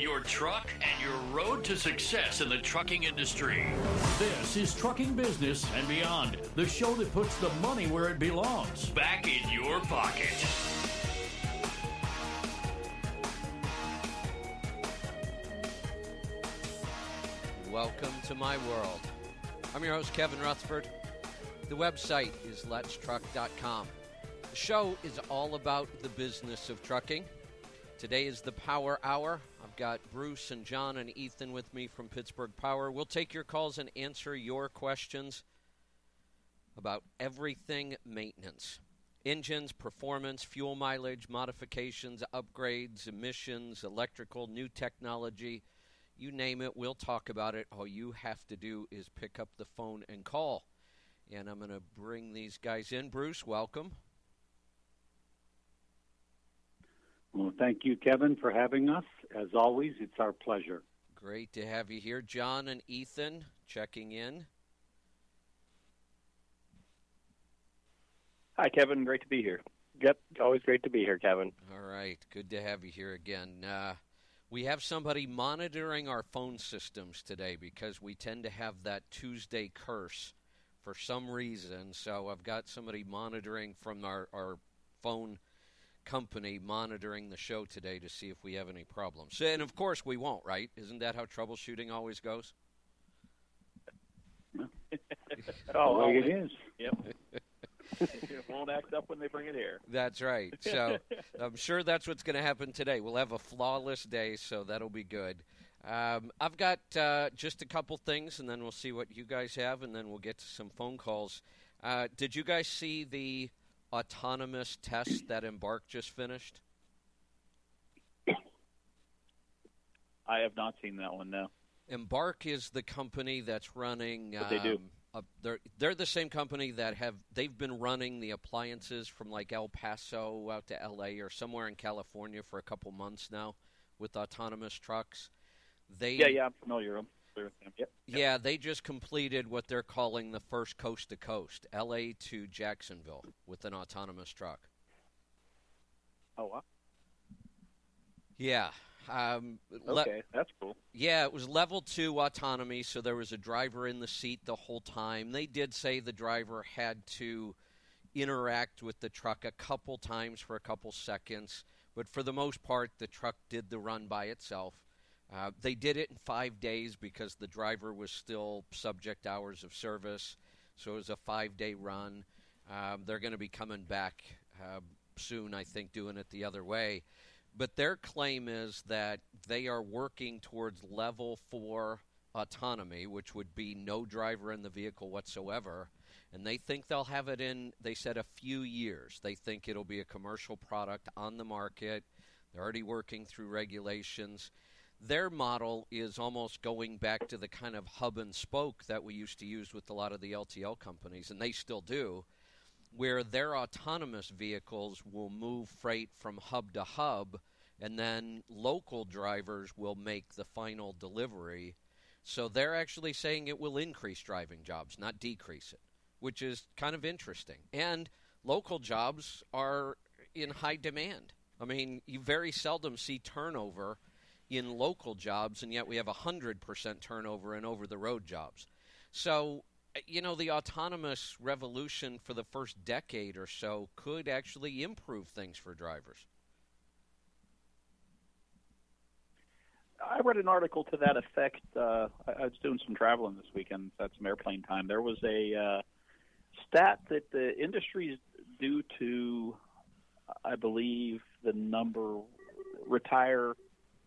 your truck, and your road to success in the trucking industry. This is Trucking Business and Beyond, the show that puts the money where it belongs back in your pocket. Welcome to my world. I'm your host, Kevin Rutherford. The website is letstruck.com. The show is all about the business of trucking. Today is the Power Hour. Got Bruce and John and Ethan with me from Pittsburgh Power. We'll take your calls and answer your questions about everything maintenance engines, performance, fuel mileage, modifications, upgrades, emissions, electrical, new technology you name it, we'll talk about it. All you have to do is pick up the phone and call. And I'm going to bring these guys in. Bruce, welcome. Well, thank you, Kevin, for having us. As always, it's our pleasure. Great to have you here. John and Ethan checking in. Hi, Kevin. Great to be here. Yep, always great to be here, Kevin. All right, good to have you here again. Uh, we have somebody monitoring our phone systems today because we tend to have that Tuesday curse for some reason. So I've got somebody monitoring from our, our phone company monitoring the show today to see if we have any problems. And of course, we won't, right? Isn't that how troubleshooting always goes? oh, it is. Yep. it won't act up when they bring it here. That's right. So I'm sure that's what's going to happen today. We'll have a flawless day, so that'll be good. Um, I've got uh, just a couple things, and then we'll see what you guys have, and then we'll get to some phone calls. Uh, did you guys see the autonomous test that Embark just finished? I have not seen that one. No. Embark is the company that's running. What they do? Um, uh, they're they're the same company that have they've been running the appliances from like El Paso out to L.A. or somewhere in California for a couple months now with autonomous trucks. They Yeah, yeah, I'm familiar with them. Yep. yep. yeah they just completed what they're calling the first coast to coast L.A. to Jacksonville with an autonomous truck. Oh wow. Yeah. Um, okay, that's cool. Yeah, it was level two autonomy, so there was a driver in the seat the whole time. They did say the driver had to interact with the truck a couple times for a couple seconds, but for the most part, the truck did the run by itself. Uh, they did it in five days because the driver was still subject hours of service, so it was a five day run. Um, they're going to be coming back uh, soon, I think, doing it the other way. But their claim is that they are working towards level four autonomy, which would be no driver in the vehicle whatsoever. And they think they'll have it in, they said, a few years. They think it'll be a commercial product on the market. They're already working through regulations. Their model is almost going back to the kind of hub and spoke that we used to use with a lot of the LTL companies, and they still do where their autonomous vehicles will move freight from hub to hub, and then local drivers will make the final delivery. So they're actually saying it will increase driving jobs, not decrease it, which is kind of interesting. And local jobs are in high demand. I mean, you very seldom see turnover in local jobs, and yet we have 100% turnover in over the road jobs. So you know, the autonomous revolution for the first decade or so could actually improve things for drivers. I read an article to that effect. Uh, I, was doing some traveling this weekend, so some airplane time. There was a uh, stat that the industry is due to, I believe, the number retire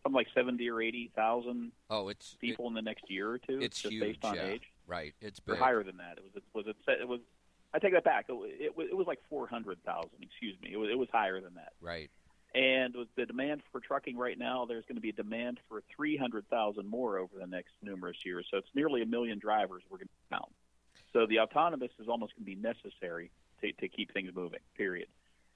something like seventy or eighty thousand. Oh, it's people it, in the next year or two. It's just huge, based on yeah. age. Right, it's or big. higher than that. It was it was it, it was. I take that back. It, it, it was like four hundred thousand. Excuse me. It was it was higher than that. Right. And with the demand for trucking right now, there's going to be a demand for 300,000 more over the next numerous years. So it's nearly a million drivers we're going to count. So the autonomous is almost going to be necessary to, to keep things moving, period.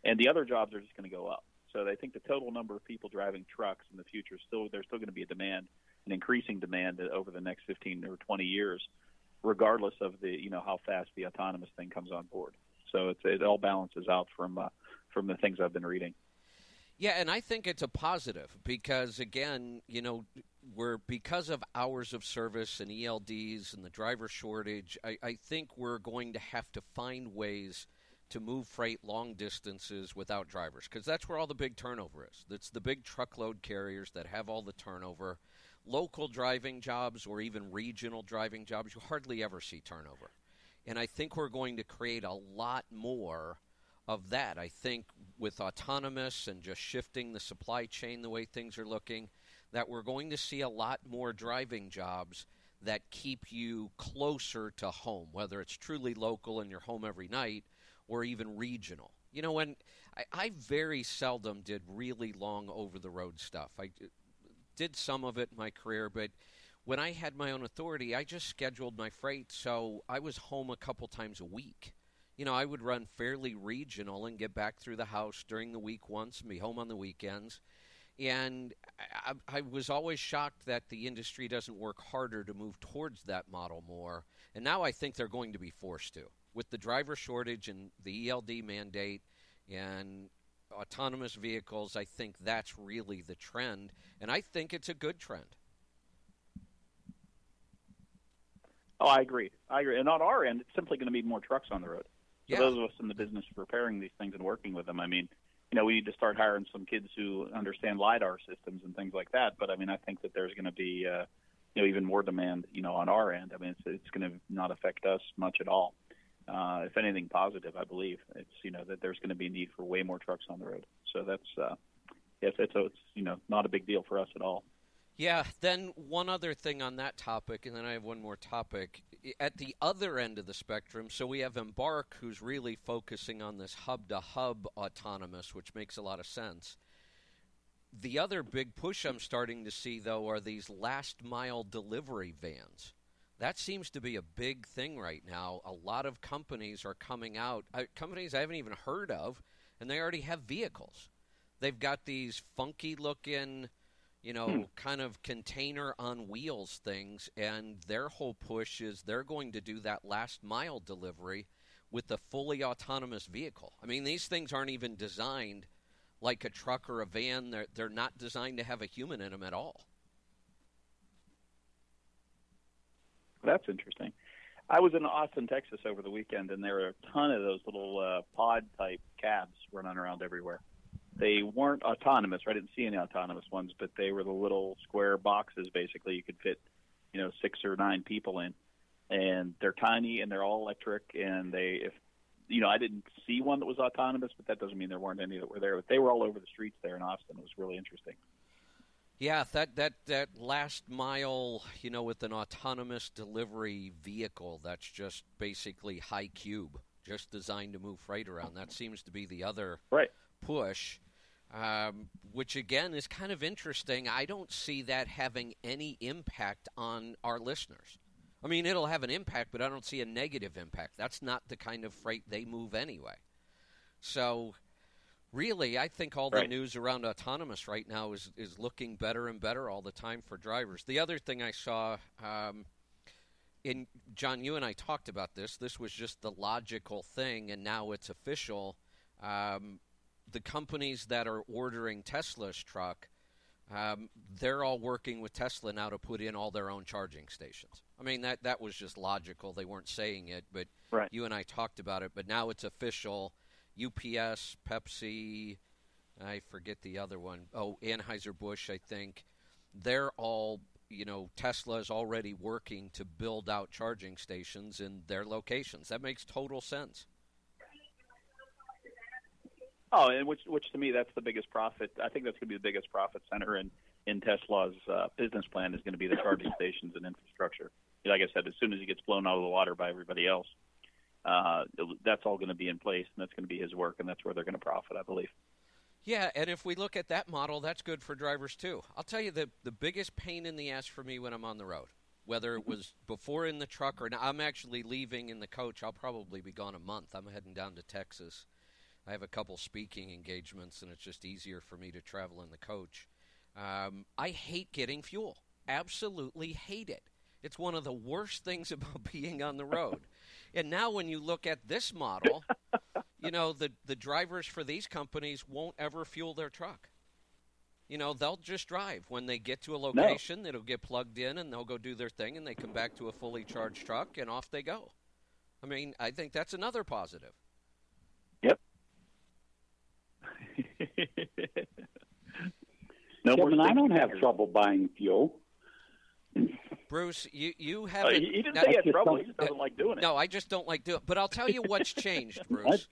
And the other jobs are just going to go up. So I think the total number of people driving trucks in the future is still there's still going to be a demand, an increasing demand over the next 15 or 20 years, regardless of the you know how fast the autonomous thing comes on board. So it's, it all balances out from uh, from the things I've been reading. Yeah, and I think it's a positive because again, you know, we're because of hours of service and ELDs and the driver shortage. I, I think we're going to have to find ways to move freight long distances without drivers because that's where all the big turnover is. It's the big truckload carriers that have all the turnover. Local driving jobs or even regional driving jobs, you hardly ever see turnover. And I think we're going to create a lot more of that. I think with autonomous and just shifting the supply chain the way things are looking, that we're going to see a lot more driving jobs that keep you closer to home, whether it's truly local and you're home every night or even regional. You know, when I, I very seldom did really long over the road stuff. I did some of it in my career, but when I had my own authority, I just scheduled my freight so I was home a couple times a week. You know, I would run fairly regional and get back through the house during the week once and be home on the weekends. And I, I, was always shocked that the industry doesn't work harder to move towards that model more. And now I think they're going to be forced to. With the driver shortage and the ELD mandate and autonomous vehicles, I think that's really the trend. And I think it's a good trend. Oh, I agree. I agree. And on our end, it's simply going to be more trucks on the road. So yeah. those of us in the business of repairing these things and working with them, I mean, you know, we need to start hiring some kids who understand lidar systems and things like that. But I mean, I think that there's going to be, uh, you know, even more demand, you know, on our end. I mean, it's it's going to not affect us much at all. Uh, if anything, positive, I believe. It's you know that there's going to be a need for way more trucks on the road. So that's, uh, yes, it's, it's you know not a big deal for us at all. Yeah, then one other thing on that topic, and then I have one more topic. At the other end of the spectrum, so we have Embark, who's really focusing on this hub to hub autonomous, which makes a lot of sense. The other big push I'm starting to see, though, are these last mile delivery vans. That seems to be a big thing right now. A lot of companies are coming out, uh, companies I haven't even heard of, and they already have vehicles. They've got these funky looking you know, hmm. kind of container on wheels things, and their whole push is they're going to do that last mile delivery with a fully autonomous vehicle. I mean, these things aren't even designed like a truck or a van. They're they're not designed to have a human in them at all. That's interesting. I was in Austin, Texas over the weekend, and there were a ton of those little uh, pod type cabs running around everywhere they weren't autonomous. I didn't see any autonomous ones, but they were the little square boxes. Basically, you could fit, you know, six or nine people in, and they're tiny and they're all electric. And they, if you know, I didn't see one that was autonomous, but that doesn't mean there weren't any that were there. But they were all over the streets there in Austin. It was really interesting. Yeah, that that that last mile, you know, with an autonomous delivery vehicle that's just basically high cube, just designed to move freight around. That seems to be the other right. push um, which again is kind of interesting. I don't see that having any impact on our listeners. I mean, it'll have an impact, but I don't see a negative impact. That's not the kind of freight they move anyway. So, really, I think all the right. news around autonomous right now is, is looking better and better all the time for drivers. The other thing I saw, um, in John, you and I talked about this. This was just the logical thing, and now it's official. Um, the companies that are ordering Tesla's truck, um, they're all working with Tesla now to put in all their own charging stations. I mean that that was just logical. They weren't saying it, but right. you and I talked about it. But now it's official. UPS, Pepsi, I forget the other one. Oh, Anheuser Busch, I think. They're all you know. Tesla is already working to build out charging stations in their locations. That makes total sense. Oh, and which which to me that's the biggest profit. I think that's going to be the biggest profit center in in Tesla's uh, business plan is going to be the charging stations and infrastructure. Like I said, as soon as he gets blown out of the water by everybody else, uh, that's all going to be in place, and that's going to be his work, and that's where they're going to profit, I believe. Yeah, and if we look at that model, that's good for drivers too. I'll tell you the the biggest pain in the ass for me when I'm on the road, whether it mm-hmm. was before in the truck or now, I'm actually leaving in the coach. I'll probably be gone a month. I'm heading down to Texas I have a couple speaking engagements, and it's just easier for me to travel in the coach. Um, I hate getting fuel. Absolutely hate it. It's one of the worst things about being on the road. And now, when you look at this model, you know, the the drivers for these companies won't ever fuel their truck. You know, they'll just drive. When they get to a location, no. it'll get plugged in and they'll go do their thing and they come back to a fully charged truck and off they go. I mean, I think that's another positive. Yep. no, Kevin, I don't have trouble buying fuel. Bruce, you you haven't. Uh, he didn't say he had trouble. He just doesn't like doing it. No, I just don't like doing it. But I'll tell you what's changed, Bruce.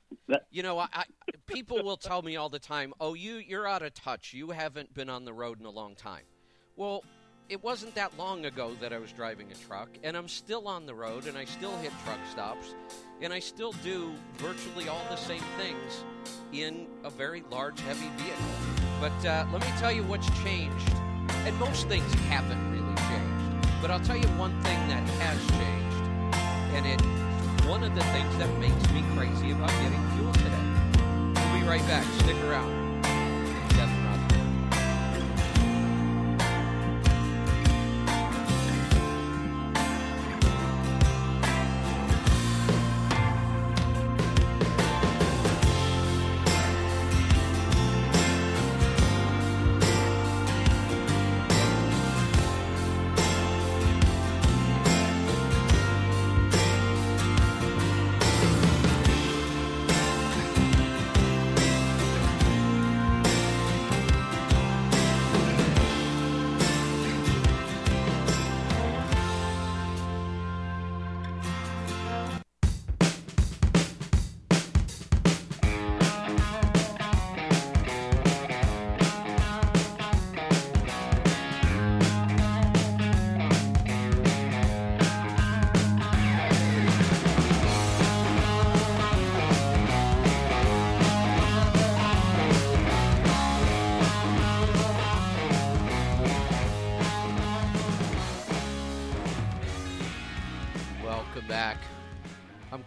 you know, I, I, people will tell me all the time, "Oh, you you're out of touch. You haven't been on the road in a long time." Well, it wasn't that long ago that I was driving a truck, and I'm still on the road, and I still hit truck stops, and I still do virtually all the same things in a very large, heavy vehicle. But uh, let me tell you what's changed, and most things haven't really changed. But I'll tell you one thing that has changed, and it's one of the things that makes me crazy about getting fuel today. We'll be right back. Stick around.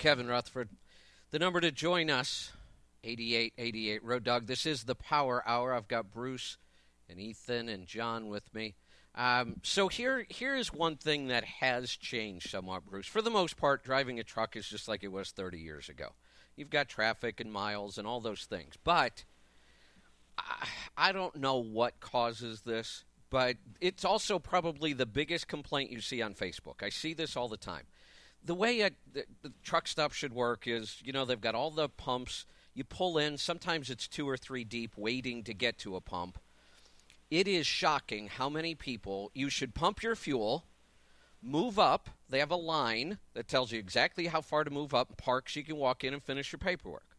Kevin Rutherford. The number to join us, 8888 Road Dog. This is the Power Hour. I've got Bruce and Ethan and John with me. Um, so here, here is one thing that has changed somewhat, Bruce. For the most part, driving a truck is just like it was 30 years ago. You've got traffic and miles and all those things. But I, I don't know what causes this, but it's also probably the biggest complaint you see on Facebook. I see this all the time the way a, the, the truck stop should work is, you know, they've got all the pumps. You pull in. Sometimes it's two or three deep, waiting to get to a pump. It is shocking how many people you should pump your fuel, move up. They have a line that tells you exactly how far to move up, park so you can walk in and finish your paperwork.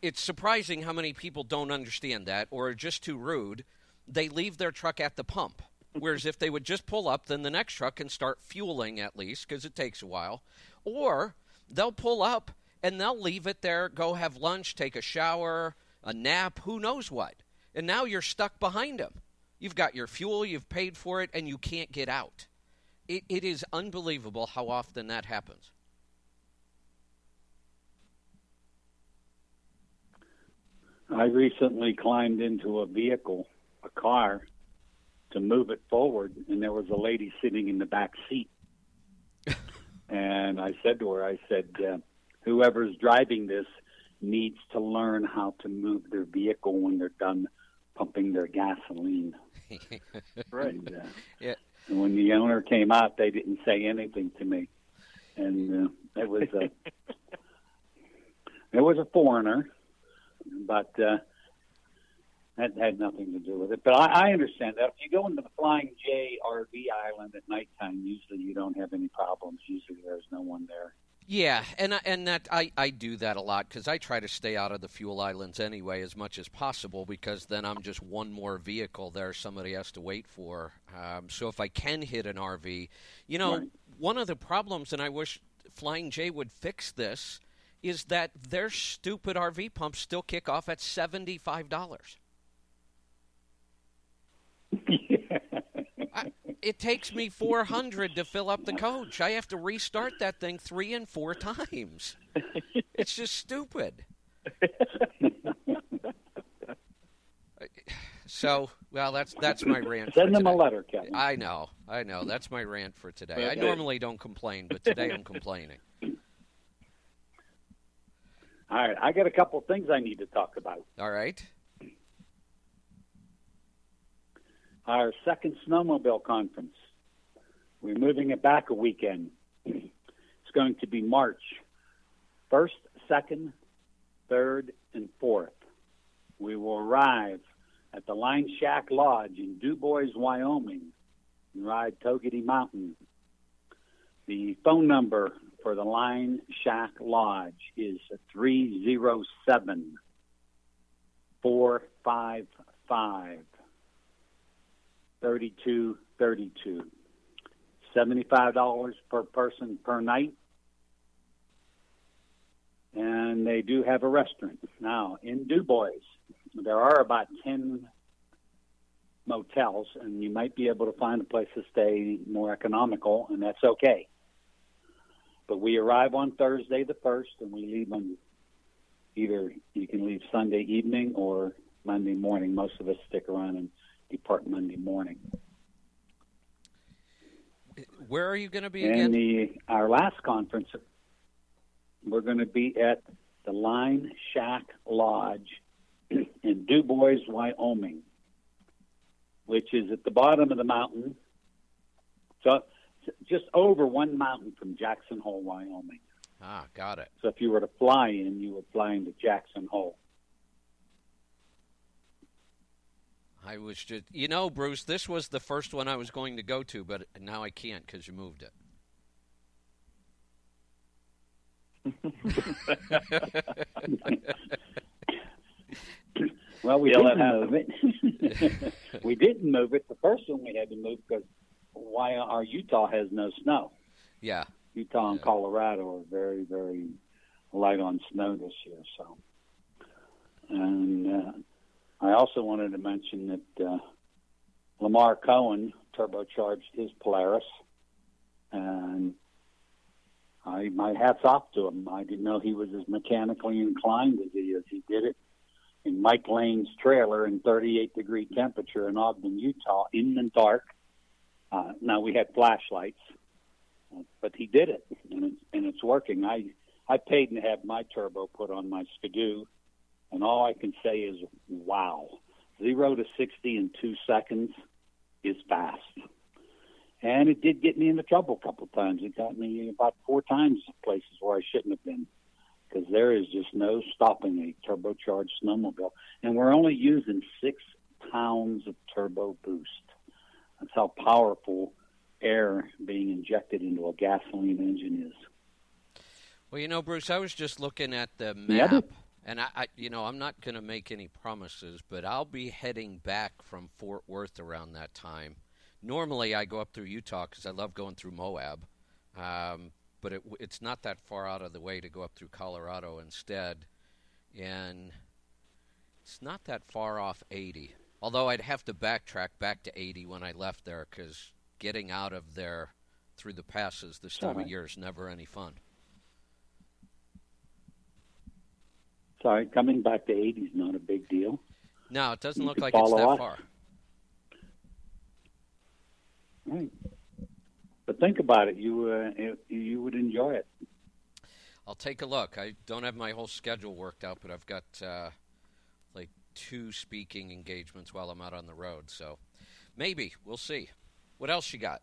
It's surprising how many people don't understand that or are just too rude. They leave their truck at the pump Whereas if they would just pull up, then the next truck can start fueling at least because it takes a while. Or they'll pull up and they'll leave it there, go have lunch, take a shower, a nap, who knows what. And now you're stuck behind them. You've got your fuel, you've paid for it, and you can't get out. It, it is unbelievable how often that happens. I recently climbed into a vehicle, a car, to move it forward, and there was a lady sitting in the back seat. and I said to her, I said, uh, whoever's driving this needs to learn how to move their vehicle when they're done pumping their gasoline. right. And, uh, yeah. And when the owner came out, they didn't say anything to me, and uh, it was a it was a foreigner, but uh, that had nothing to do with it. But I, I understand that. If you go into the Flying J RV island at nighttime, usually you don't have any problems. Usually there's no one there. Yeah, and and that I, I do that a lot because I try to stay out of the fuel islands anyway as much as possible because then I'm just one more vehicle there somebody has to wait for. Um, so if I can hit an RV, you know, right. one of the problems, and I wish Flying J would fix this, is that their stupid RV pumps still kick off at seventy five dollars. I, it takes me 400 to fill up the coach. I have to restart that thing three and four times. It's just stupid. so, well, that's that's my rant. Send them a letter, Kevin. I know, I know. That's my rant for today. Okay. I normally don't complain, but today I'm complaining. All right, I got a couple of things I need to talk about. All right. Our second snowmobile conference. We're moving it back a weekend. It's going to be March 1st, 2nd, 3rd, and 4th. We will arrive at the Line Shack Lodge in Dubois, Wyoming, and ride Togwotee Mountain. The phone number for the Line Shack Lodge is 307 455 3232. $75 per person per night. And they do have a restaurant. Now, in Dubois, there are about 10 motels, and you might be able to find a place to stay more economical, and that's okay. But we arrive on Thursday the 1st, and we leave on either you can leave Sunday evening or Monday morning. Most of us stick around and depart Monday morning. Where are you going to be and again? the our last conference, we're going to be at the Line Shack Lodge in Dubois, Wyoming, which is at the bottom of the mountain, so just over one mountain from Jackson Hole, Wyoming. Ah, got it. So if you were to fly in, you would fly into Jackson Hole. I was just, you know, Bruce, this was the first one I was going to go to, but now I can't because you moved it. Well, we Yeah, that didn't move it. we didn't move it. The first one we had to move because why our Utah has no snow. Yeah. Utah and Yeah. Colorado are very, very light on snow this year. So, and uh, I also wanted to mention that uh, Lamar Cohen turbocharged his Polaris, and I my hats off to him. I didn't know he was as mechanically inclined as he is. He did it in Mike Lane's trailer in 38 degree temperature in Ogden, Utah, in the dark. Uh, now we had flashlights, but he did it, and it's, and it's working. I I paid to have my turbo put on my Skidoo, and all I can say is, wow, zero to 60 in two seconds is fast. And it did get me into trouble a couple of times. It got me about four times in places where I shouldn't have been because there is just no stopping a turbocharged snowmobile. And we're only using six pounds of turbo boost. That's how powerful air being injected into a gasoline engine is. Well, you know, Bruce, I was just looking at the map, but- and I, I, you know, I'm not going to make any promises, but I'll be heading back from Fort Worth around that time. Normally, I go up through Utah because I love going through Moab, um, but it, it's not that far out of the way to go up through Colorado instead, and it's not that far off 80. Although I'd have to backtrack back to 80 when I left there because getting out of there through the passes this time of year is never any fun. Sorry, coming back to 80 is not a big deal. No, it doesn't You look like it's that far. Right. But think about it. You uh, you would enjoy it. I'll take a look. I don't have my whole schedule worked out, but I've got uh, like two speaking engagements while I'm out on the road. So maybe we'll see. What else you got?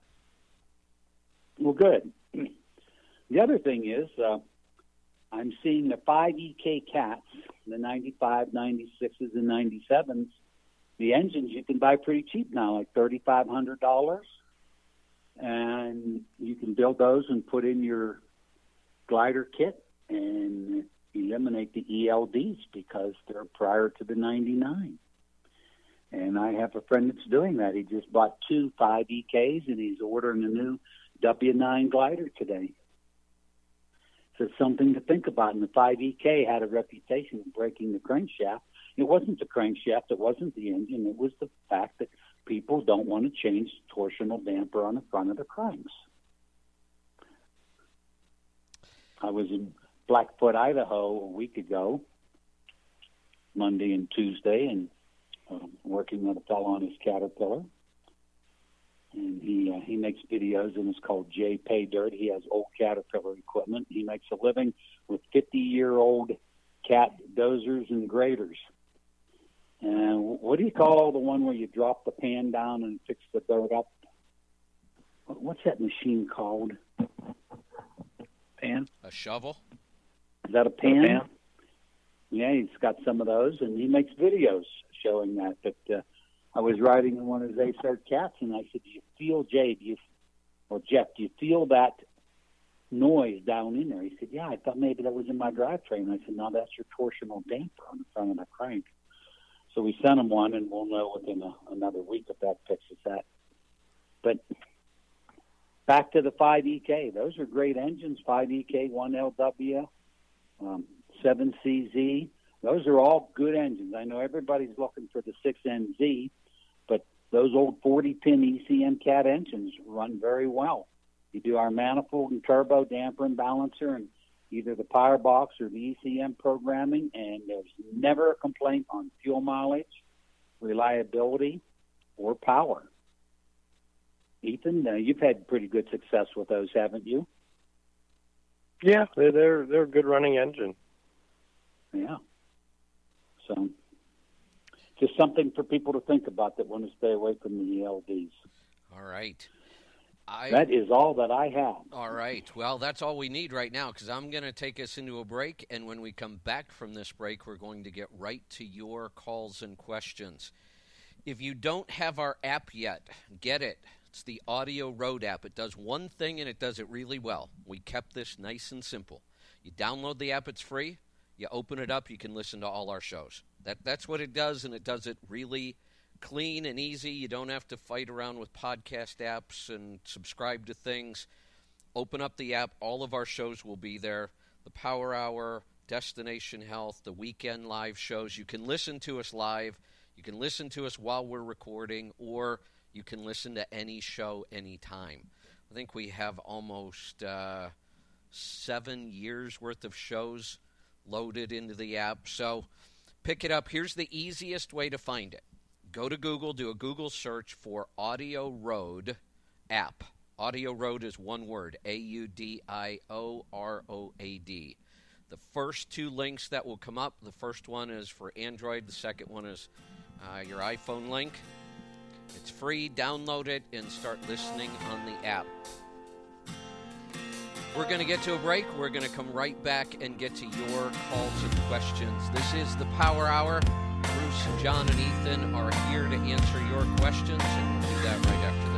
Well, good. The other thing is, uh, I'm seeing the 5EK cats, the 95, 96s, and 97s. The engines you can buy pretty cheap now, like $3,500. And you can build those and put in your glider kit and eliminate the ELDs because they're prior to the 99. And I have a friend that's doing that. He just bought two 5EKs and he's ordering a new W9 glider today. It's something to think about. And the 5EK had a reputation of breaking the crankshaft. It wasn't the crankshaft, it wasn't the engine, it was the fact that people don't want to change the torsional damper on the front of the cranks. I was in Blackfoot, Idaho a week ago, Monday and Tuesday, and um, working with a fellow on his Caterpillar and he uh, he makes videos and it's called Jay Pay Dirt. He has old Caterpillar equipment. He makes a living with 50 year old cat dozers and graders. And what do you call the one where you drop the pan down and fix the dirt up? What's that machine called? Pan? A shovel? Is that a pan? A pan? Yeah, he's got some of those, and he makes videos showing that. But uh, I was riding in one of his Acer cats, and I said, "Do you feel Jay? Do you or Jeff? Do you feel that noise down in there?" He said, "Yeah, I thought maybe that was in my drivetrain." I said, "No, that's your torsional damper on the front of the crank." So we sent him one, and we'll know within a, another week if that fixes that. But back to the 5EK. Those are great engines, 5EK, 1LW, um, 7CZ. Those are all good engines. I know everybody's looking for the 6NZ, but those old 40 pin ECM cat engines run very well. You do our manifold and turbo damper and balancer and either the power box or the ECM programming, and there's never a complaint on fuel mileage, reliability, or power. Ethan, uh, you've had pretty good success with those, haven't you? Yeah, they're they're, they're a good running engine. Yeah. So, just something for people to think about that want to stay away from the ELDs. All right. I, That is all that I have. all right. Well, that's all we need right now because I'm going to take us into a break. And when we come back from this break, we're going to get right to your calls and questions. If you don't have our app yet, get it. It's the Audio Road app. It does one thing and it does it really well. We kept this nice and simple. You download the app, it's free. You open it up, you can listen to all our shows. That that's what it does, and it does it really clean and easy. You don't have to fight around with podcast apps and subscribe to things. Open up the app, all of our shows will be there. The Power Hour, Destination Health, the weekend live shows. You can listen to us live. You can listen to us while we're recording, or you can listen to any show anytime. I think we have almost uh, seven years worth of shows loaded into the app. So pick it up. Here's the easiest way to find it go to Google, do a Google search for Audio Road app. Audio Road is one word A U D I O R O A D. The first two links that will come up the first one is for Android, the second one is uh, your iPhone link. It's free, download it, and start listening on the app. We're going to get to a break. We're going to come right back and get to your calls and questions. This is the Power Hour. Bruce, John, and Ethan are here to answer your questions, and we'll do that right after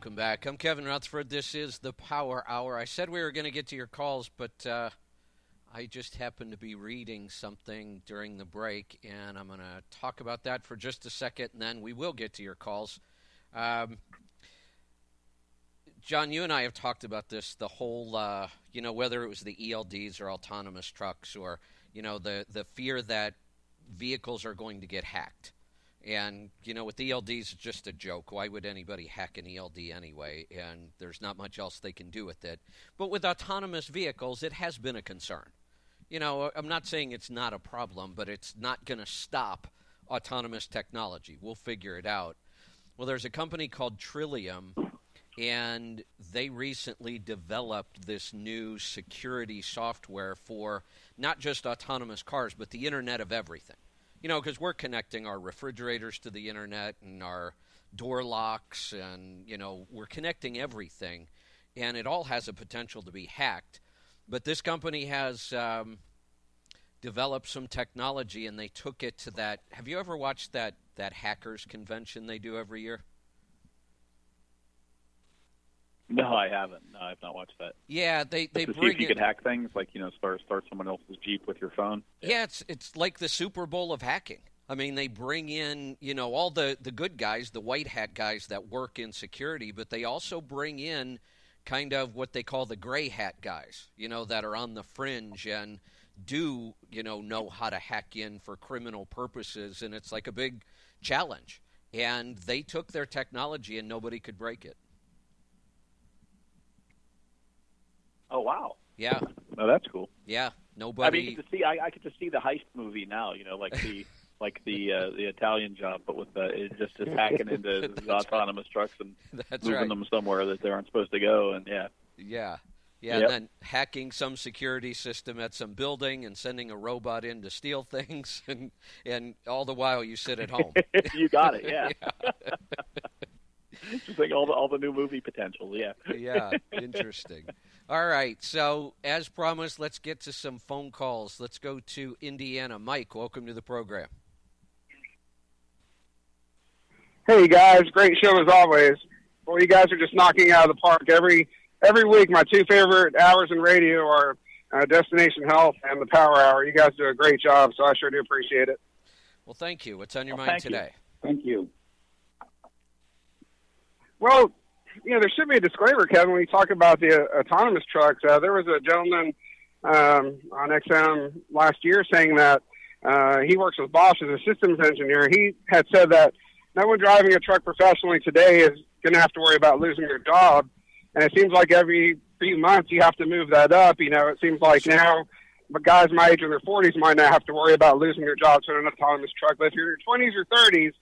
Welcome back. I'm Kevin Rutherford. This is the Power Hour. I said we were going to get to your calls, but uh, I just happened to be reading something during the break, and I'm going to talk about that for just a second, and then we will get to your calls. Um, John, you and I have talked about this the whole, uh, you know, whether it was the ELDs or autonomous trucks or, you know, the, the fear that vehicles are going to get hacked. And, you know, with ELDs, it's just a joke. Why would anybody hack an ELD anyway? And there's not much else they can do with it. But with autonomous vehicles, it has been a concern. You know, uh, I'm not saying it's not a problem, but it's not going to stop autonomous technology. We'll figure it out. Well, there's a company called Trillium, and they recently developed this new security software for not just autonomous cars, but the Internet of Everything. You know, because we're connecting our refrigerators to the Internet and our door locks, and, you know, we're connecting everything, and it all has a potential to be hacked. But this company has um, developed some technology, and they took it to that. Have you ever watched that, that hackers convention they do every year? No, I haven't. No, I've not watched that. Yeah, they they to see if you in, could hack things, like you know, start start someone else's Jeep with your phone. Yeah, it's it's like the Super Bowl of hacking. I mean, they bring in you know all the the good guys, the white hat guys that work in security, but they also bring in kind of what they call the gray hat guys, you know, that are on the fringe and do you know know how to hack in for criminal purposes, and it's like a big challenge. And they took their technology, and nobody could break it. Oh wow! Yeah, No, that's cool. yeah, Nobody. I mean, you to see. I, I get to see the heist movie now. You know, like the like the uh, the Italian job, but with the it just just hacking into autonomous trucks and That's moving right. them somewhere that they aren't supposed to go. And yeah, Yeah. Yeah, Yep. and then hacking some security system at some building and sending a robot in to steal things, and and all the while you sit at home. you got it. Yeah, just like all the all the new movie potential. Yeah. yeah, interesting. All right, so as promised, let's get to some phone calls. Let's go to Indiana. Mike, welcome to the program. Hey guys, great show as always. Well, you guys are just knocking out of the park every every week. My two favorite hours in radio are uh, Destination Health and the Power Hour. You guys do a great job, so I sure do appreciate it. Well, thank you. What's on your Well, mind thank you. today? Thank you. Well, you know, there should be a disclaimer, Kevin, when you talk about the uh, autonomous trucks. Uh, there was a gentleman um, on XM last year saying that uh, he works with Bosch as a systems engineer. He had said that no one driving a truck professionally today is going to have to worry about losing their job. And it seems like every few months you have to move that up. You know, it seems like now but guys my age in their 40s might not have to worry about losing their jobs in an autonomous truck. But if you're in your 20s or 30s,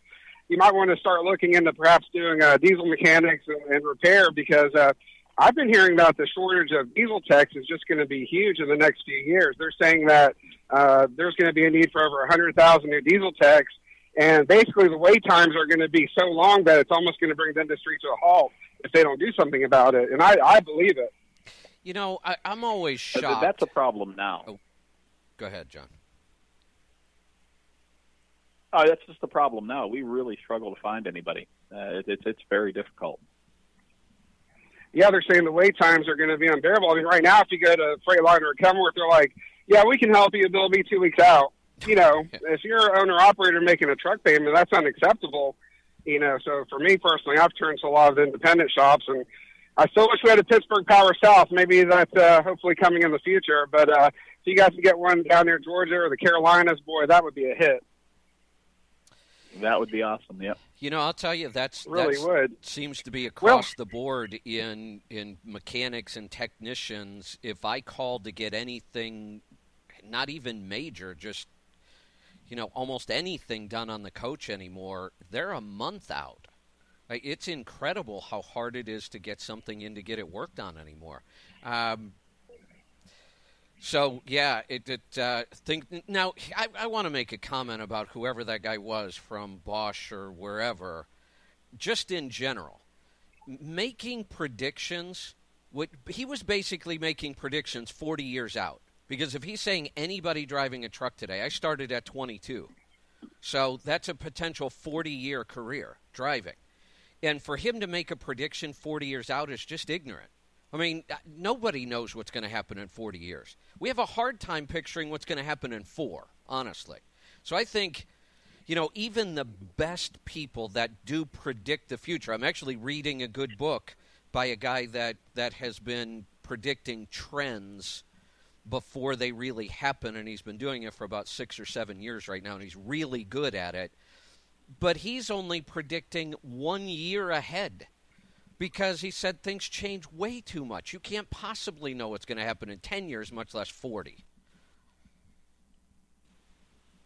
you might want to start looking into perhaps doing uh, diesel mechanics and, and repair because uh, I've been hearing about the shortage of diesel techs is just going to be huge in the next few years. They're saying that uh, there's going to be a need for over 100,000 new diesel techs, and basically the wait times are going to be so long that it's almost going to bring the industry to a halt if they don't do something about it. And I, I believe it. You know, I, I'm always shocked. That's a problem now. Oh. Go ahead, John. Oh, that's just the problem now. We really struggle to find anybody. Uh, it, it's it's very difficult. yeah, they're saying the wait times are going to be unbearable. I mean, right now, if you go to Freightliner or Kenworth, they're like, yeah, we can help you. They'll be two weeks out. You know, if you're an owner operator making a truck payment, that's unacceptable. You know, so for me personally, I've turned to a lot of independent shops, and I still wish we had a Pittsburgh Power South. Maybe that's uh, hopefully coming in the future. But uh, if you guys can get one down near Georgia or the Carolinas, boy, that would be a hit. That would be awesome. Yep. You know, I'll tell you that's Really that's, would. seems to be Well- across the board in in mechanics and technicians. If I called to get anything, not even major, just you know, almost anything done on the coach anymore, they're a month out. It's incredible how hard it is to get something in to get it worked on anymore. Um, so yeah, it. it uh, think now. I, I want to make a comment about whoever that guy was from Bosch or wherever. Just in general, making predictions. What he was basically making predictions forty years out. Because if he's saying anybody driving a truck today, I started at twenty two, so that's a potential forty year career driving. And for him to make a prediction 40 years out is just ignorant. I mean, uh, nobody knows what's going to happen in 40 years. We have a hard time picturing what's going to happen in four, honestly. So I think, you know, even the best people that do predict the future. I'm actually reading a good book by a guy that, that has been predicting trends before they really happen, and he's been doing it for about six or seven years right now, and he's really good at it but he's only predicting one year ahead because he said things change way too much. You can't possibly know what's going to happen in 10 years, much less 40.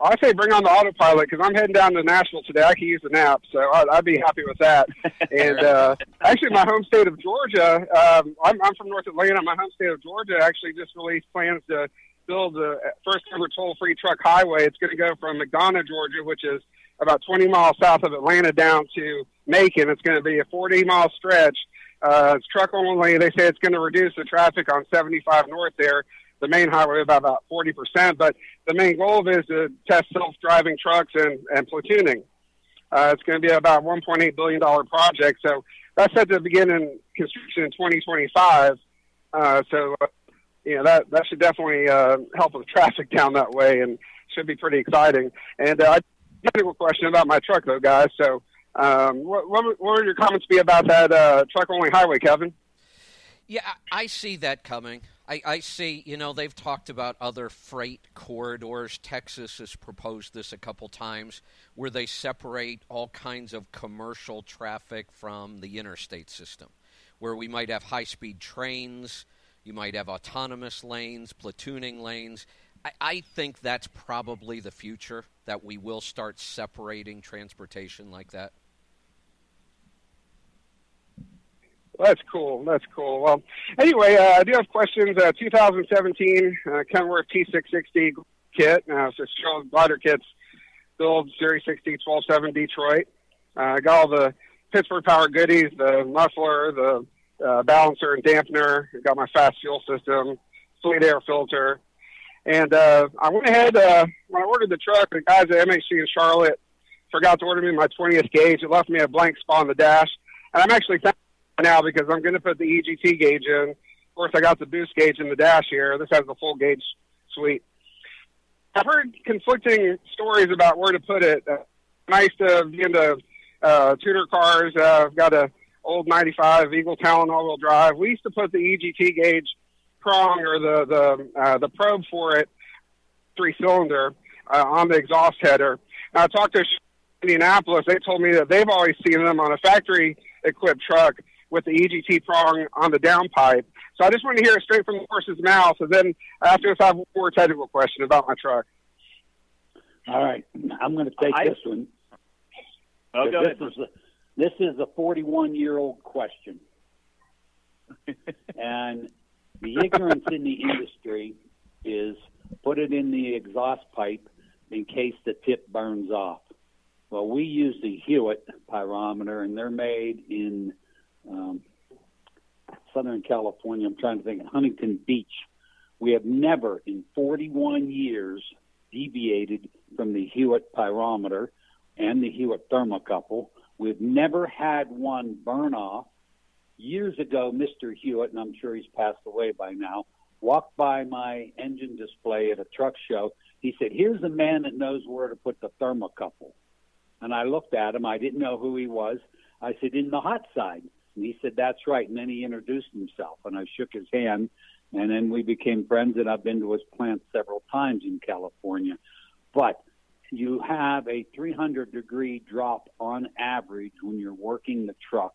I say bring on the autopilot because I'm heading down to Nashville today. I can use the nap, so I'd, I'd be happy with that. and uh, actually, my home state of Georgia, um, I'm, I'm from North Atlanta. My home state of Georgia actually just released plans to build the first ever toll-free truck highway. It's going to go from McDonough, Georgia, which is about 20 miles south of Atlanta, down to Macon. It's going to be a 40-mile stretch. Uh, it's truck only. They say it's going to reduce the traffic on 75 North there the main highway by about 40%. But the main goal is to test self-driving trucks and, and platooning. Uh, it's going to be about $1.8 billion project. So that's set to begin in construction in 2025. Uh, so, uh, you know, that, that should definitely uh, help with traffic down that way and should be pretty exciting. And uh, technical question about my truck, though, guys. So um, what, what, what would your comments be about that uh, truck-only highway, Kevin? Yeah, I see that coming. I, I see, you know, they've talked about other freight corridors. Texas has proposed this a couple times where they separate all kinds of commercial traffic from the interstate system, where we might have high speed trains, you might have autonomous lanes, platooning lanes. I, I think that's probably the future, that we will start separating transportation like that. That's cool. That's cool. Well, anyway, uh, I do have questions. Uh, 2017 uh, Kenworth T660 kit. Uh, so shows glider kits build Series 60 12.7 Detroit. Uh, I got all the Pittsburgh Power goodies, the muffler, the uh, balancer and dampener. I got my FASS fuel system, fleet air filter. And uh, I went ahead, uh, when I ordered the truck, the guys at MHC in Charlotte forgot to order me my 20th gauge. It left me a blank spot on the dash. And I'm actually now because I'm going to put the EGT gauge in. Of course, I got the boost gauge in the dash here. This has the full gauge suite. I've heard conflicting stories about where to put it. Uh, used to be into uh, tuner cars. Uh, I've got a old '95 Eagle Talon all-wheel drive. We used to put the EGT gauge prong or the the uh, the probe for it, three cylinder, uh, on the exhaust header. Now, I talked to Indianapolis. They told me that they've always seen them on a factory equipped truck with the EGT prong on the downpipe. So I just want to hear it straight from the horse's mouth. And then after this, I have one more technical question about my truck. All right, I'm going to take I- this one. Oh, go this ahead. is a, this is a 41 year old question, and the ignorance in the industry is put it in the exhaust pipe in case the tip burns off. Well, we use the Hewitt pyrometer, and they're made in um, Southern California. I'm trying to think, Huntington Beach. We have never, in 41 years, deviated from the Hewitt pyrometer and the Hewitt thermocouple. We've never had one burn off. Years ago, Mr. Hewitt, and I'm sure he's passed away by now, walked by my engine display at a truck show. He said, Here's a man that knows where to put the thermocouple. And I looked at him. I didn't know who he was. I said, In the hot side. And he said, That's right. And then he introduced himself, and I shook his hand. And then we became friends, and I've been to his plant several times in California. But you have a 300 degree drop on average when you're working the truck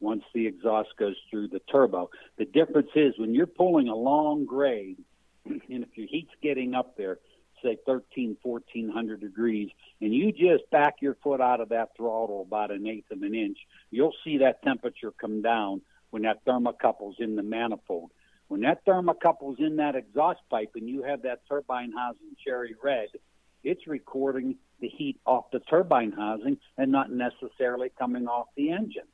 once the exhaust goes through the turbo. The difference is when you're pulling a long grade, and if your heat's getting up there, say 13, 1400 degrees, and you just back your foot out of that throttle about an eighth of an inch, you'll see that temperature come down when that thermocouple's in the manifold. When that thermocouple's in that exhaust pipe and you have that turbine housing cherry red, it's recording the heat off the turbine housing and not necessarily coming off the engine.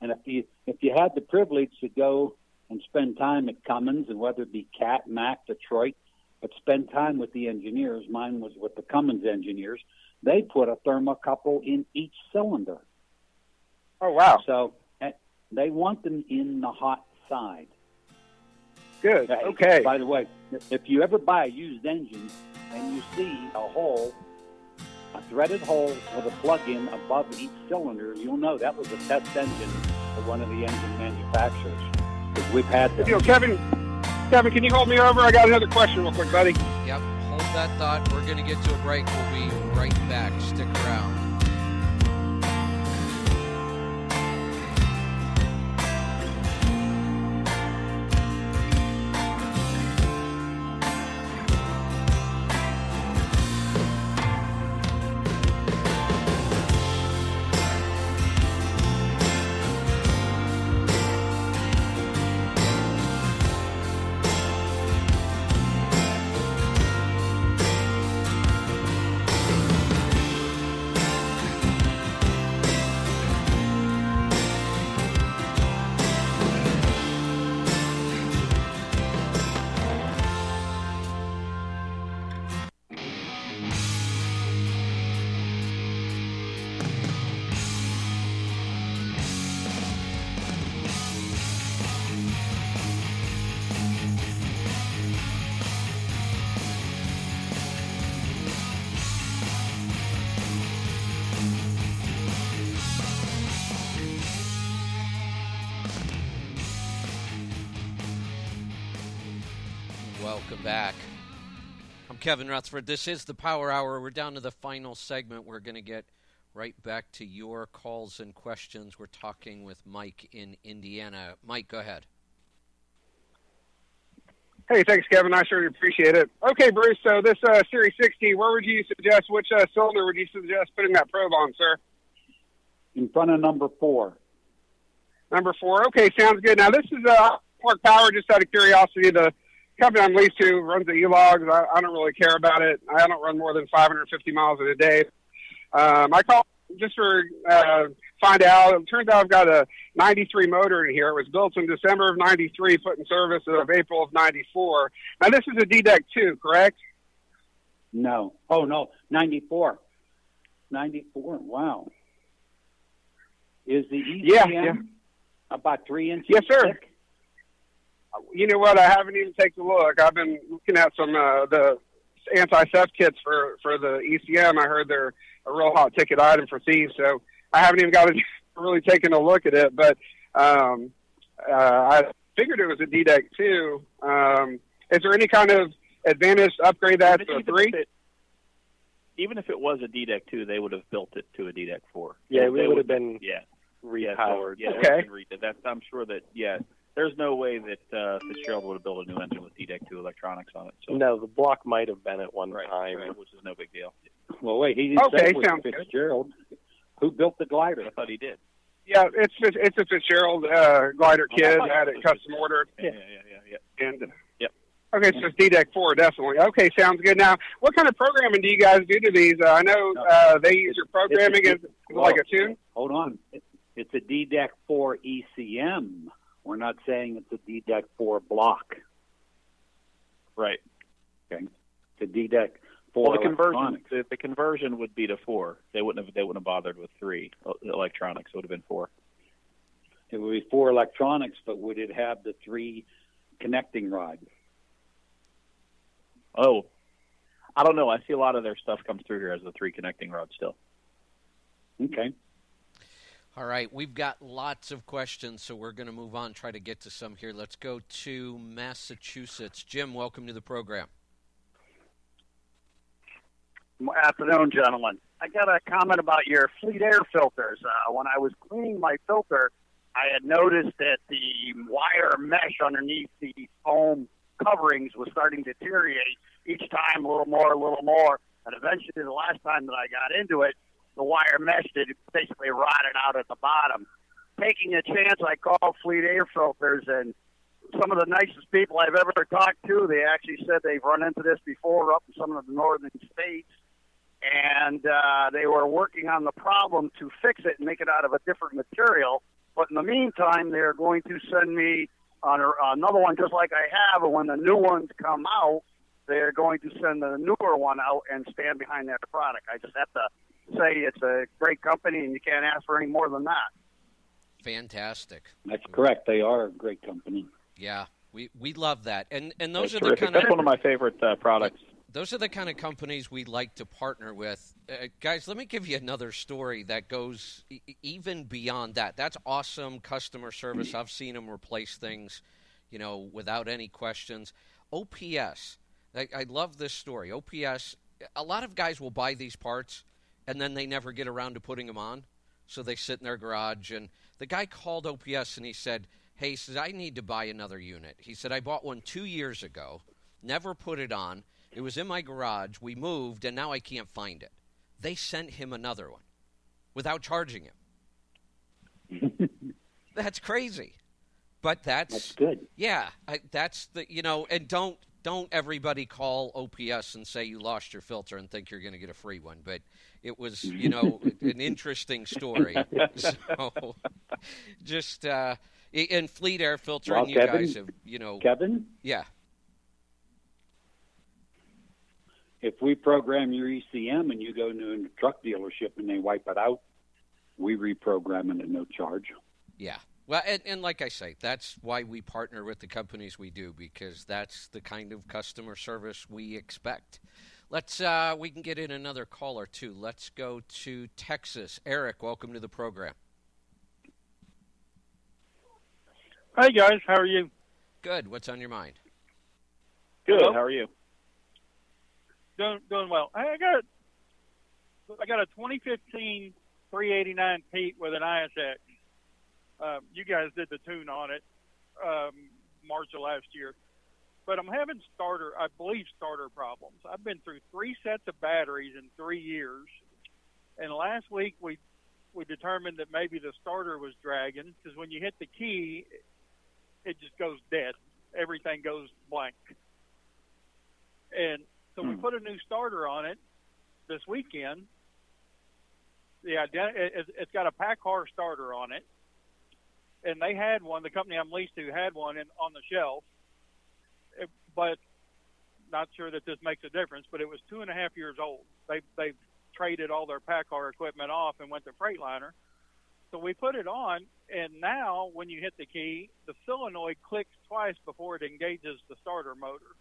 And if you if you had the privilege to go and spend time at Cummins and whether it be Cat, Mack, Detroit, but spend time with the engineers, mine was with the Cummins engineers, they put a thermocouple in each cylinder. Oh, wow. So eh, they want them in the hot side. Good. Okay. By the way, if you ever buy a used engine and you see a hole, a threaded hole with a plug-in above each cylinder, you'll know that was a test engine for one of the engine manufacturers. Because we've had them. You know, Kevin, Kevin, can you hold me over? I got another question real quick, buddy. Yep, hold that thought. We're going to get to a break. We'll be right back. Stick around. Welcome back. I'm Kevin Rutherford. This is the Power Hour. We're down to the final segment. We're going to get right back to your calls and questions. We're talking with Mike in Indiana. Mike, go ahead. Hey, thanks, Kevin. I sure appreciate it. Okay, Bruce. So this uh, Series 60, where would you suggest? Which uh, cylinder would you suggest putting that probe on, sir? In front of number four. Number four. Okay, sounds good. Now this is uh, Park Power. Just out of curiosity, the company I'm leased to runs the e-logs. I, I don't really care about it. I don't run more than 550 miles in a day. Um, I call just for uh, find out. It turns out I've got a 93 motor in here. It was built in December of 93, put in service of April of 94. Now this is a DDEC 2, correct? No. Oh, no. 94. 94. Wow. Is the ECM Yeah, yeah. about three inches Yes, sir. thick? You know what? I haven't even taken a look. I've been looking at some uh, the anti-theft kits for for the ECM. I heard they're a real hot ticket item for thieves, so I haven't even got to really taken a look at it. But um, uh, I figured it was a DDEC too. Um, is there any kind of advantage to upgrade that to a three? it- even if it was a DDEC 2, they would have built it to a DDEC 4. Yeah, They it would would- have been Yeah. repowered. Yeah, Okay. they can. That's, I'm sure that, yeah, there's no way that uh, Fitzgerald would have built a new engine with DDEC 2 electronics on it. So, No, the block might have been at one right, time. right, which is no big deal. Well, wait. He didn't Okay, say it was sounds good. Fitzgerald. Who built the glider? I thought he did. Yeah, it's it's a Fitzgerald uh, glider Oh, kit. I I had it custom ordered. Yeah, yeah, yeah, yeah. yeah. And Yep. Okay, so it's DDEC 4, definitely. Okay, sounds good. Now, what kind of programming do you guys do to these? Uh, I know uh, they use your programming as It's like a tune. Hold on. It's a DDEC 4 ECM. We're not saying it's a DDEC 4 block. Right. Okay. It's a DDEC 4 Well, the conversion electronics. the, the conversion would be to four. They wouldn't have they wouldn't have bothered with three uh, electronics. It would have been four. It would be four electronics, but would it have the three connecting rods? Oh, I don't know. I see a lot of their stuff comes through here as the three connecting rods still. Okay. All right, we've got lots of questions, so we're going to move on, try to get to some here. Let's go to Massachusetts. Jim, welcome to the program. Afternoon, gentlemen. I got a comment about your fleet air filters. Uh, when I was cleaning my filter, I had noticed that the wire mesh underneath the foam coverings was starting to deteriorate each time a little more, a little more. And eventually, the last time that I got into it, the wire mesh did basically rotted out at the bottom. Taking a chance, I called Fleet Air Filters, and some of the nicest people I've ever talked to, they actually said they've run into this before up in some of the northern states and uh, they were working on the problem to fix it and make it out of a different material. But in the meantime, they're going to send me on another one just like I have. And when the new ones come out, they're going to send the newer one out and stand behind that product. I just have to say it's a great company, and you can't ask for any more than that. Fantastic. That's correct. They are a great company. Yeah, we, we love that. And and those That's are the terrific. kind of That's one of my favorite uh, products. those are the kind of companies we like to partner with. Uh, guys, let me give you another story that goes e- even beyond that. That's awesome customer service. I've seen them replace things, you know, without any questions. OPS, I, I love this story. OPS, a lot of guys will buy these parts and then they never get around to putting them on. So they sit in their garage. And the guy called OPS and he said, Hey, he says, I need to buy another unit. He said, I bought one two years ago, never put it on. It was in my garage. We moved, and now I can't find it. They sent him another one without charging him. that's crazy. But that's, That's good. yeah, I, that's the you know, and don't don't everybody call OPS and say you lost your filter and think you're going to get a free one. But it was you know an interesting story. So just uh, in Fleet Air Filtering, Well, you Kevin- guys have you know Kevin, yeah if we program your ECM and you go to a truck dealership and they wipe it out, we reprogram it at no charge. Yeah. Well, and, and like I say, that's why we partner with the companies we do because that's the kind of customer service we expect. Let's uh, we can get in another caller too. Let's go to Texas. Eric, welcome to the program. Hi guys, how are you? Good. What's on your mind? Good. Hello? How are you? Doing doing well. I got I got a 2015 389 Pete with an ISX. Um, you guys did the tune on it um, March of last year, but I'm having starter, I believe, starter problems. I've been through three sets of batteries in three years, and last week we we determined that maybe the starter was dragging because when you hit the key, it just goes dead. Everything goes blank. And so we Hmm. put a new starter on it this weekend. The ident- it's got a PACCAR starter on it, and they had one. The company I'm leased to had one in, on the shelf, It- but not sure that this makes a difference. But it was two and a half years old. They they traded all their PACCAR equipment off and went to Freightliner. So we put it on, and now when you hit the key, the solenoid clicks twice before it engages the starter motor.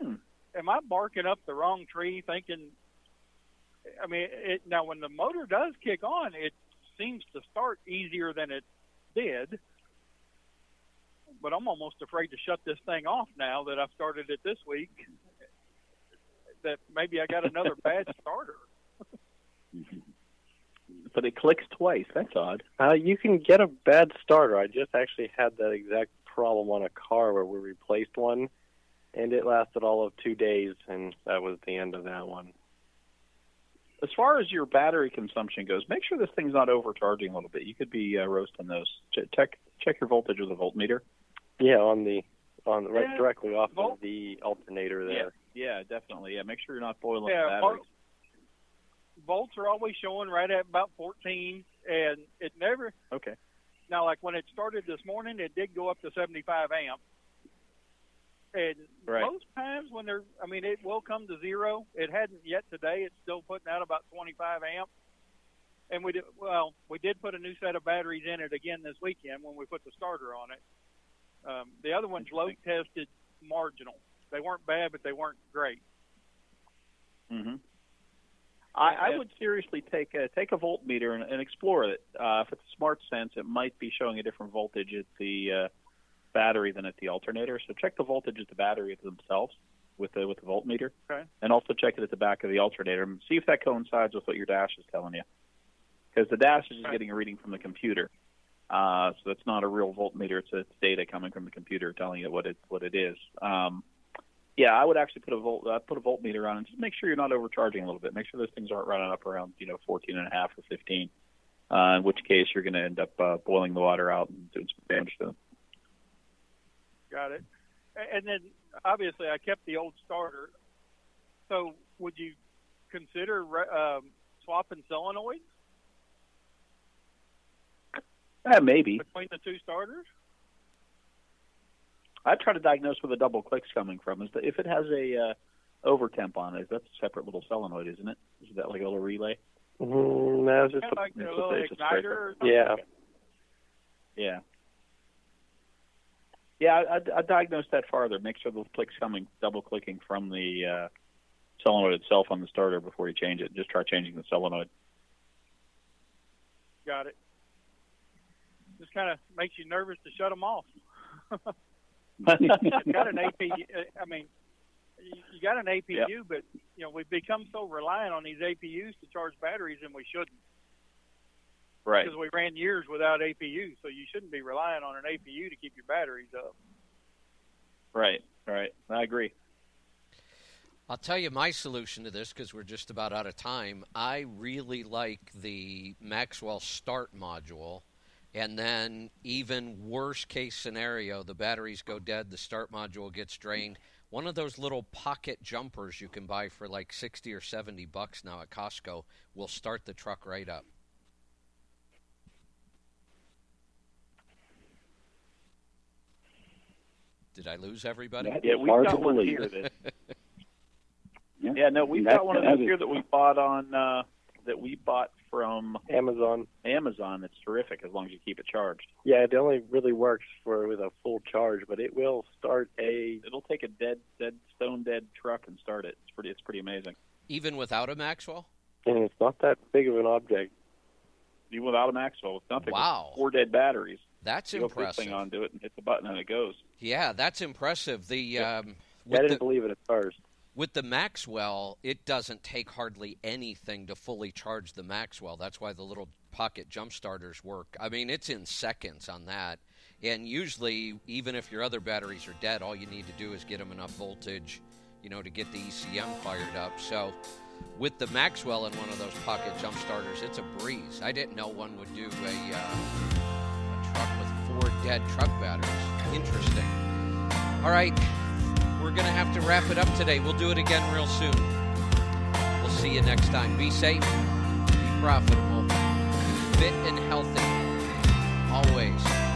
Hmm. Am I barking up the wrong tree, thinking? I mean, it, now when the motor does kick on, it seems to start easier than it did. But I'm almost afraid to shut this thing off now that I've started it this week. That maybe I got another bad starter. But it clicks twice. That's odd. Uh, you can get a bad starter. I just actually had that exact problem on a car where we replaced one, and it lasted all of two days, and that was the end of that one. As far as your battery consumption goes, make sure this thing's not overcharging a little bit. You could be uh, roasting those. Ch- check check your voltage with a voltmeter. Yeah, on the on the, right Yeah, directly off volt- of the alternator there. Yeah, definitely. Yeah, make sure you're not boiling Yeah, the batteries. Volts are always showing right at about 14, and it never. Okay. Now, like when it started this morning, it did go up to 75 amp. And Right. most times when they're, I mean, it will come to zero. It hadn't yet today. It's still putting out about 25 amp. And we did, well, we did put a new set of batteries in it again this weekend when we put the starter on it. Um, the other ones load tested marginal. They weren't bad, but they weren't great. Mm-hmm. I, I would seriously take a take a voltmeter and, and explore it. Uh, if it's a smart sense, it might be showing a different voltage at the uh, battery than at the alternator. So check the voltage at the battery themselves with the with the voltmeter, Okay. and also check it at the back of the alternator and see if that coincides with what your dash is telling you. Because the dash is just Right. getting a reading from the computer, uh, so that's not a real voltmeter. It's, it's data coming from the computer telling you what it what it is. Um, yeah, I would actually put a volt uh, put a voltmeter on and just make sure you're not overcharging a little bit. Make sure those things aren't running up around you know 14 and a half or 15. Uh, in which case you're going to end up uh, boiling the water out and doing some damage to them. Got it. And then obviously I kept the old starter. So would you consider um, swapping solenoids Uh, maybe between the two starters? I'd try to diagnose where the double clicks coming from. Is that if it has a uh, over temp on it, that's a separate little solenoid, isn't it? Is that like a little relay? Mm, no, it's just Kind a, like a it's a- little igniter or something? yeah. Yeah. Yeah, I, I'd diagnose that farther. Make sure the clicks coming, double clicking from the uh, solenoid itself on the starter before you change it. Just try changing the solenoid. Got it. Just kind of makes you nervous to shut them off. it's got an APU. uh, I mean, you you got an APU, Yep. but you know we've become so reliant on these APUs to charge batteries, and we shouldn't right. because we ran years without APU. So you shouldn't be relying on an APU to keep your batteries up. Right. Right. I agree. I'll tell you my solution to this because we're just about out of time. I really like the Maxwell Start module. And then, even worst case scenario, the batteries go dead, the start module gets drained. One of those little pocket jumpers you can buy for like 60 or 70 bucks now at Costco will start the truck right up. Did I lose everybody? That Yeah, we've hard got to one believe. here that Yeah, Yeah, no, we've That- got one of those here that we bought on uh, that we bought from Amazon. Amazon. It's terrific as long as you keep it charged. Yeah, it only really works for with a full charge, but it will start a. It'll take a dead, dead, stone dead truck and start it. It's pretty, it's pretty amazing. Even without a Maxwell? And it's not that big of an object. Even without a Maxwell, with nothing. with Wow. four dead batteries. That's You impressive. thing onto it and hit the button and it goes. Yeah, that's impressive. The um, I didn't the, believe it at first. With the Maxwell, it doesn't take hardly anything to fully charge the Maxwell. That's why the little pocket jump starters work. I mean, it's in seconds on that. And usually, even if your other batteries are dead, all you need to do is get them enough voltage, you know, to get the ECM fired up. So, with the Maxwell in one of those pocket jump starters, it's a breeze. I didn't know one would do a, uh, a truck with four dead truck batteries. Interesting. All right, we're going to have to wrap it up today. We'll do it again real soon. We'll see you next time. Be safe, be profitable, fit and healthy, always.